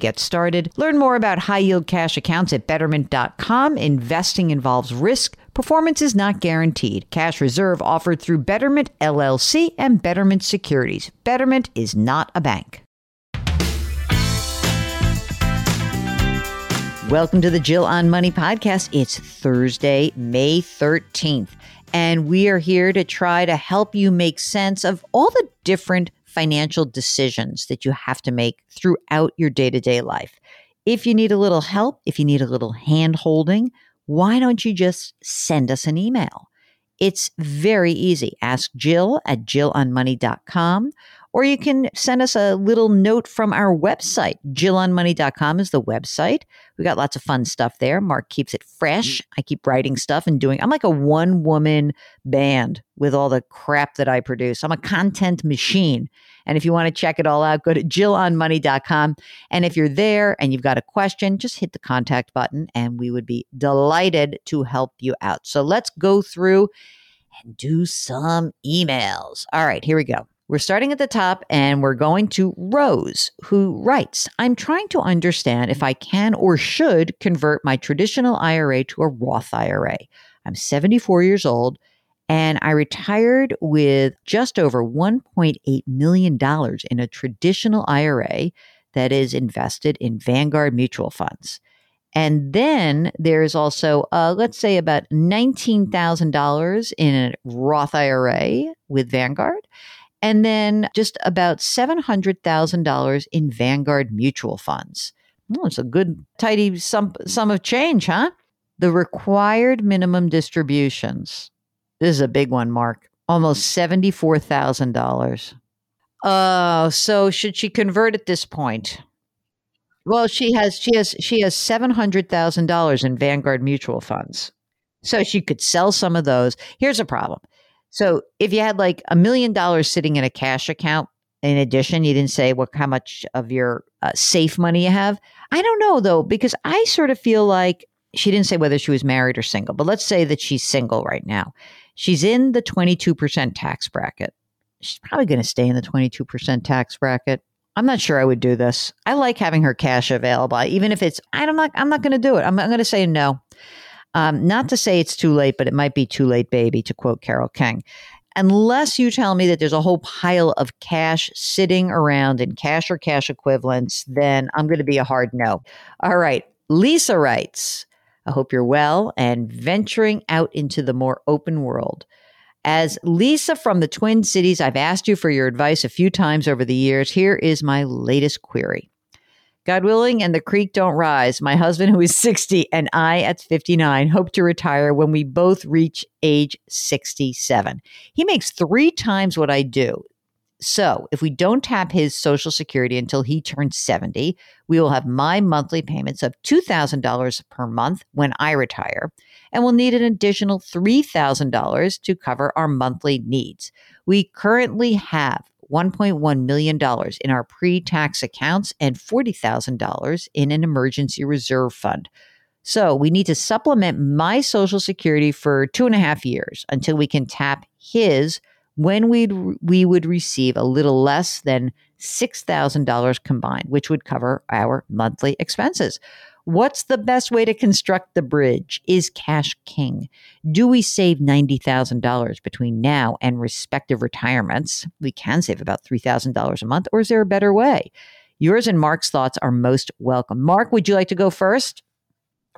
get started. Learn more about high yield cash accounts at betterment.com. Investing involves risk. Performance is not guaranteed. Cash reserve offered through Betterment LLC and Betterment Securities. Betterment is not a bank. Welcome to the Jill on Money podcast. It's Thursday, May 13th, and we are here to try to help you make sense of all the different financial decisions that you have to make throughout your day to day life. If you need a little help, if you need a little hand holding, why don't you just send us an email? It's very easy. Ask Jill at jillonmoney.com or you can send us a little note from our website. JillOnMoney.com is the website. We got lots of fun stuff there. Mark keeps it fresh. Mm-hmm. I keep writing stuff and doing. I'm like a one woman band with all the crap that I produce. I'm a content machine. And if you want to check it all out, go to JillOnMoney.com. And if you're there and you've got a question, just hit the contact button and we would be delighted to help you out. So let's go through and do some emails. All right, here we go. We're starting at the top and we're going to Rose, who writes I'm trying to understand if I can or should convert my traditional IRA to a Roth IRA. I'm 74 years old and I retired with just over $1.8 million in a traditional IRA that is invested in Vanguard mutual funds. And then there's also, uh, let's say, about $19,000 in a Roth IRA with Vanguard and then just about $700,000 in Vanguard mutual funds. Oh, it's a good, tidy sum, sum of change, huh? The required minimum distributions. This is a big one, Mark. Almost $74,000. Uh, so should she convert at this point? Well, she has she has she has seven hundred thousand dollars in Vanguard mutual funds, so she could sell some of those. Here's a problem: so if you had like a million dollars sitting in a cash account, in addition, you didn't say what how much of your uh, safe money you have. I don't know though, because I sort of feel like she didn't say whether she was married or single, but let's say that she's single right now. She's in the 22% tax bracket. She's probably going to stay in the 22% tax bracket. I'm not sure I would do this. I like having her cash available, even if it's I'm not I'm not going to do it. I'm, I'm going to say no. Um, not to say it's too late, but it might be too late, baby, to quote Carole King. Unless you tell me that there's a whole pile of cash sitting around in cash or cash equivalents, then I'm going to be a hard no. All right. Lisa writes, I hope you're well and venturing out into the more open world. As Lisa from the Twin Cities, I've asked you for your advice a few times over the years. Here is my latest query. God willing, and the creek don't rise. My husband, who is 60, and I at 59, hope to retire when we both reach age 67. He makes three times what I do. So, if we don't tap his Social Security until he turns 70, we will have my monthly payments of $2,000 per month when I retire, and we'll need an additional $3,000 to cover our monthly needs. We currently have $1.1 million in our pre tax accounts and $40,000 in an emergency reserve fund. So we need to supplement my Social Security for two and a half years until we can tap his when we'd we would receive a little less than $6,000 combined, which would cover our monthly expenses. What's the best way to construct the bridge? Is cash king? Do we save $90,000 between now and respective retirements? We can save about $3,000 a month, or is there a better way? Yours and Mark's thoughts are most welcome. Mark, would you like to go first?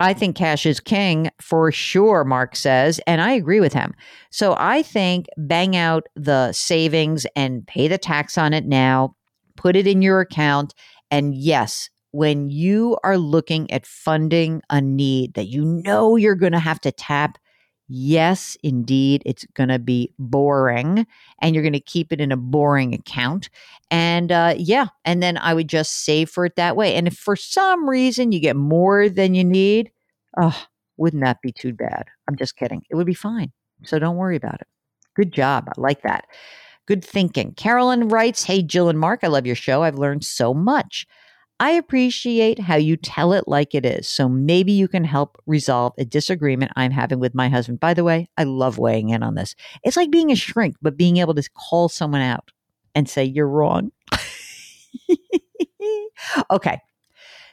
I think cash is king for sure, Mark says, and I agree with him. So I think bang out the savings and pay the tax on it now, put it in your account. And yes, when you are looking at funding a need that you know you're going to have to tap Yes, indeed, it's going to be boring and you're going to keep it in a boring account. And uh, yeah, and then I would just save for it that way. And if for some reason you get more than you need, oh, wouldn't that be too bad? I'm just kidding. It would be fine. So don't worry about it. Good job. I like that. Good thinking. Carolyn writes Hey, Jill and Mark, I love your show. I've learned so much. I appreciate how you tell it like it is. So maybe you can help resolve a disagreement I'm having with my husband. By the way, I love weighing in on this. It's like being a shrink, but being able to call someone out and say, you're wrong. okay.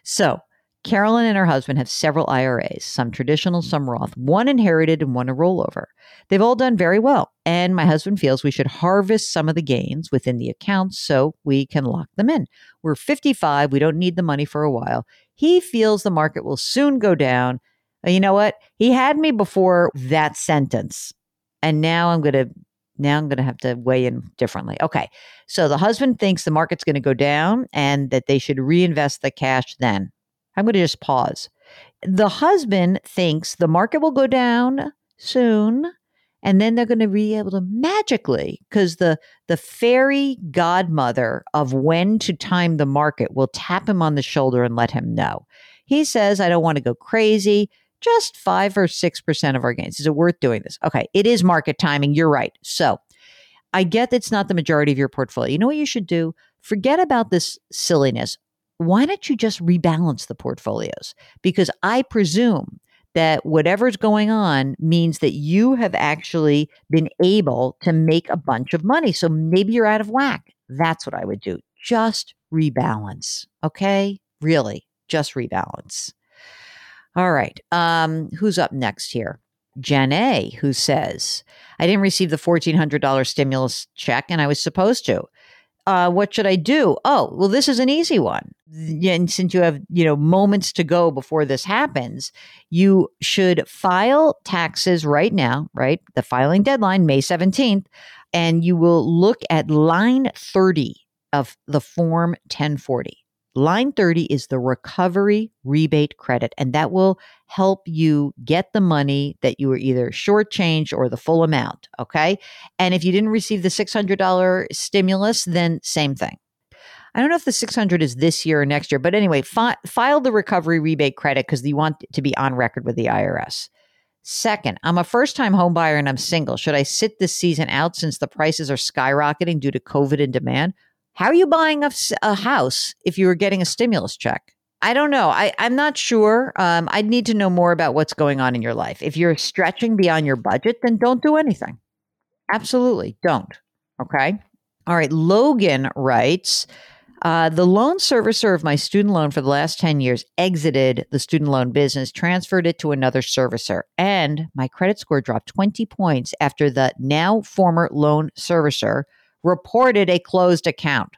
So Carolyn and her husband have several IRAs, some traditional, some Roth, one inherited and one a rollover. They've all done very well, and my husband feels we should harvest some of the gains within the accounts so we can lock them in. We're 55, we don't need the money for a while. He feels the market will soon go down. Uh, you know what? He had me before that sentence. And now I'm going to now I'm going to have to weigh in differently. Okay. So the husband thinks the market's going to go down and that they should reinvest the cash then. I'm going to just pause. The husband thinks the market will go down soon and then they're going to be able to magically because the the fairy godmother of when to time the market will tap him on the shoulder and let him know. He says i don't want to go crazy. Just 5 or 6% of our gains. Is it worth doing this? Okay it is market timing. You're right. So i get it's not the majority of your portfolio. You know what you should do? Forget about this silliness why don't you just rebalance the portfolios? Because I presume that whatever's going on means that you have actually been able to make a bunch of money. So maybe you're out of whack. That's what I would do. Just rebalance. Okay? Really, just rebalance. All right. Um, who's up next here? Jen A, who says, I didn't receive the $1,400 stimulus check and I was supposed to uh, what should I do? Oh, well, this is an easy one. And since you have, you know, moments to go before this happens, you should file taxes right now, right? The filing deadline, May 17th, and you will look at line 30 of the Form 1040. Line 30 is the recovery rebate credit, and that will help you get the money that you were either shortchanged or the full amount. Okay. And if you didn't receive the $600 stimulus, then same thing. I don't know if the 600 is this year or next year, but anyway, fi- file the recovery rebate credit because you want to be on record with the IRS. Second, I'm a first time home buyer and I'm single. Should I sit this season out since the prices are skyrocketing due to COVID and demand? How are you buying a, a house if you were getting a stimulus check? I don't know. I, I'm not sure. Um, I'd need to know more about what's going on in your life. If you're stretching beyond your budget, then don't do anything. Absolutely don't. Okay. All right. Logan writes uh, The loan servicer of my student loan for the last 10 years exited the student loan business, transferred it to another servicer, and my credit score dropped 20 points after the now former loan servicer reported a closed account.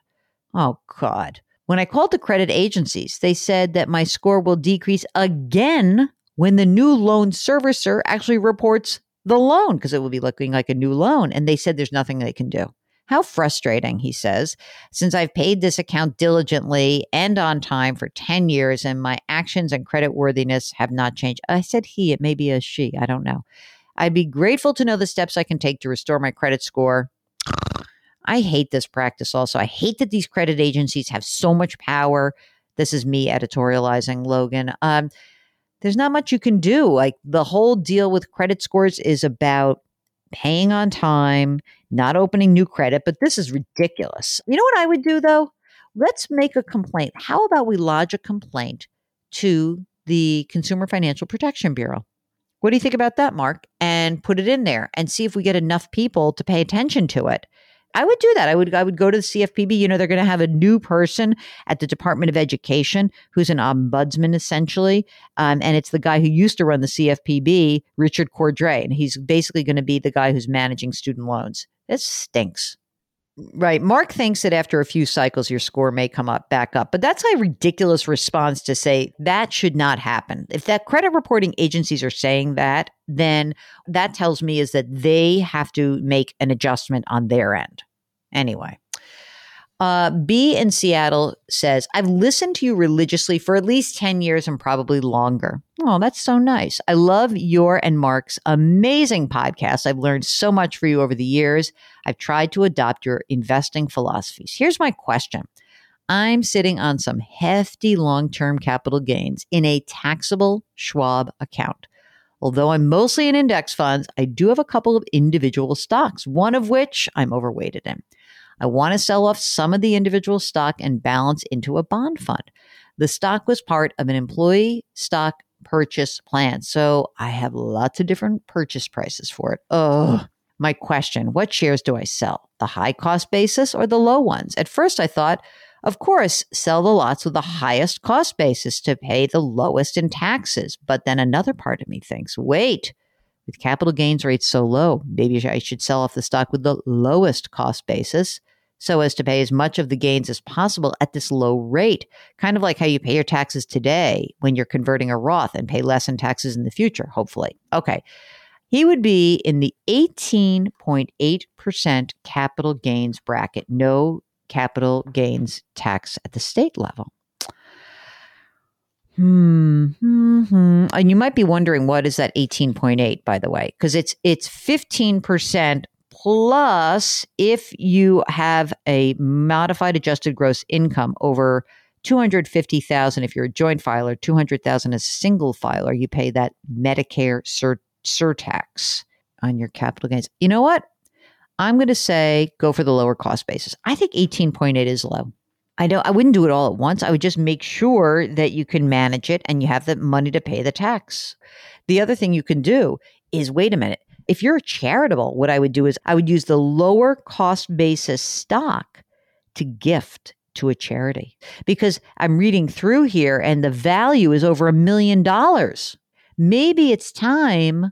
Oh, God. When I called the credit agencies, they said that my score will decrease again when the new loan servicer actually reports the loan because it will be looking like a new loan. And they said there's nothing they can do. How frustrating, he says, since I've paid this account diligently and on time for 10 years and my actions and credit worthiness have not changed. I said he, it may be a she, I don't know. I'd be grateful to know the steps I can take to restore my credit score. I hate this practice also. I hate that these credit agencies have so much power. This is me editorializing, Logan. Um, there's not much you can do. Like the whole deal with credit scores is about paying on time, not opening new credit, but this is ridiculous. You know what I would do though? Let's make a complaint. How about we lodge a complaint to the Consumer Financial Protection Bureau? What do you think about that, Mark? And put it in there and see if we get enough people to pay attention to it. I would do that. I would I would go to the CFPB. You know, they're going to have a new person at the Department of Education who's an ombudsman essentially, um, and it's the guy who used to run the CFPB, Richard Cordray, and he's basically going to be the guy who's managing student loans. This stinks. Right. Mark thinks that after a few cycles, your score may come up back up. But that's a ridiculous response to say that should not happen. If that credit reporting agencies are saying that, then that tells me is that they have to make an adjustment on their end. Anyway. Uh, B in Seattle says, I've listened to you religiously for at least 10 years and probably longer. Oh, that's so nice. I love your and Mark's amazing podcast. I've learned so much for you over the years. I've tried to adopt your investing philosophies. Here's my question I'm sitting on some hefty long term capital gains in a taxable Schwab account. Although I'm mostly in index funds, I do have a couple of individual stocks, one of which I'm overweighted in. I want to sell off some of the individual stock and balance into a bond fund. The stock was part of an employee stock purchase plan. So I have lots of different purchase prices for it. Oh, my question what shares do I sell? The high cost basis or the low ones? At first, I thought, of course, sell the lots with the highest cost basis to pay the lowest in taxes. But then another part of me thinks, wait, with capital gains rates so low, maybe I should sell off the stock with the lowest cost basis so as to pay as much of the gains as possible at this low rate. Kind of like how you pay your taxes today when you're converting a Roth and pay less in taxes in the future, hopefully. Okay. He would be in the 18.8% capital gains bracket, no capital gains tax at the state level. Hmm, hmm, And you might be wondering what is that 18.8 by the way because it's it's 15% plus if you have a modified adjusted gross income over 250,000 if you're a joint filer, 200,000 as a single filer, you pay that Medicare sur- surtax on your capital gains. You know what? I'm going to say go for the lower cost basis. I think 18.8 is low. I don't I wouldn't do it all at once. I would just make sure that you can manage it and you have the money to pay the tax. The other thing you can do is wait a minute. If you're charitable, what I would do is I would use the lower cost basis stock to gift to a charity because I'm reading through here and the value is over a million dollars. Maybe it's time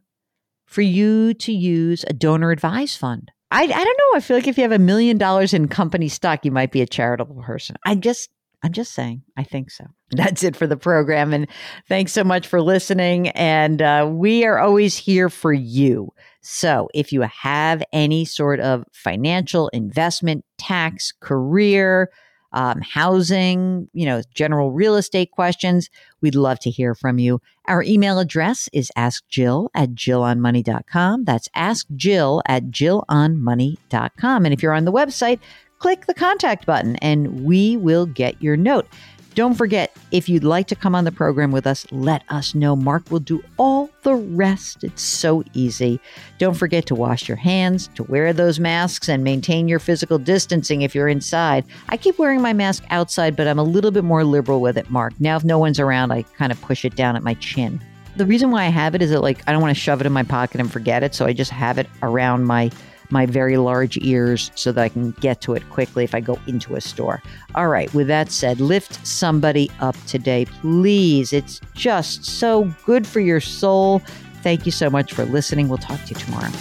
for you to use a donor advised fund. I, I don't know. I feel like if you have a million dollars in company stock, you might be a charitable person. I just, I'm just saying, I think so. That's it for the program. And thanks so much for listening. And uh, we are always here for you. So if you have any sort of financial investment, tax, career, um, housing, you know, general real estate questions, we'd love to hear from you. Our email address is askjill at jillonmoney.com. That's askjill at jillonmoney.com. And if you're on the website, click the contact button and we will get your note. Don't forget, if you'd like to come on the program with us, let us know. Mark will do all the rest. It's so easy. Don't forget to wash your hands, to wear those masks, and maintain your physical distancing if you're inside. I keep wearing my mask outside, but I'm a little bit more liberal with it, Mark. Now, if no one's around, I kind of push it down at my chin. The reason why I have it is that, like, I don't want to shove it in my pocket and forget it, so I just have it around my my very large ears so that I can get to it quickly if I go into a store. All right, with that said, lift somebody up today, please. It's just so good for your soul. Thank you so much for listening. We'll talk to you tomorrow.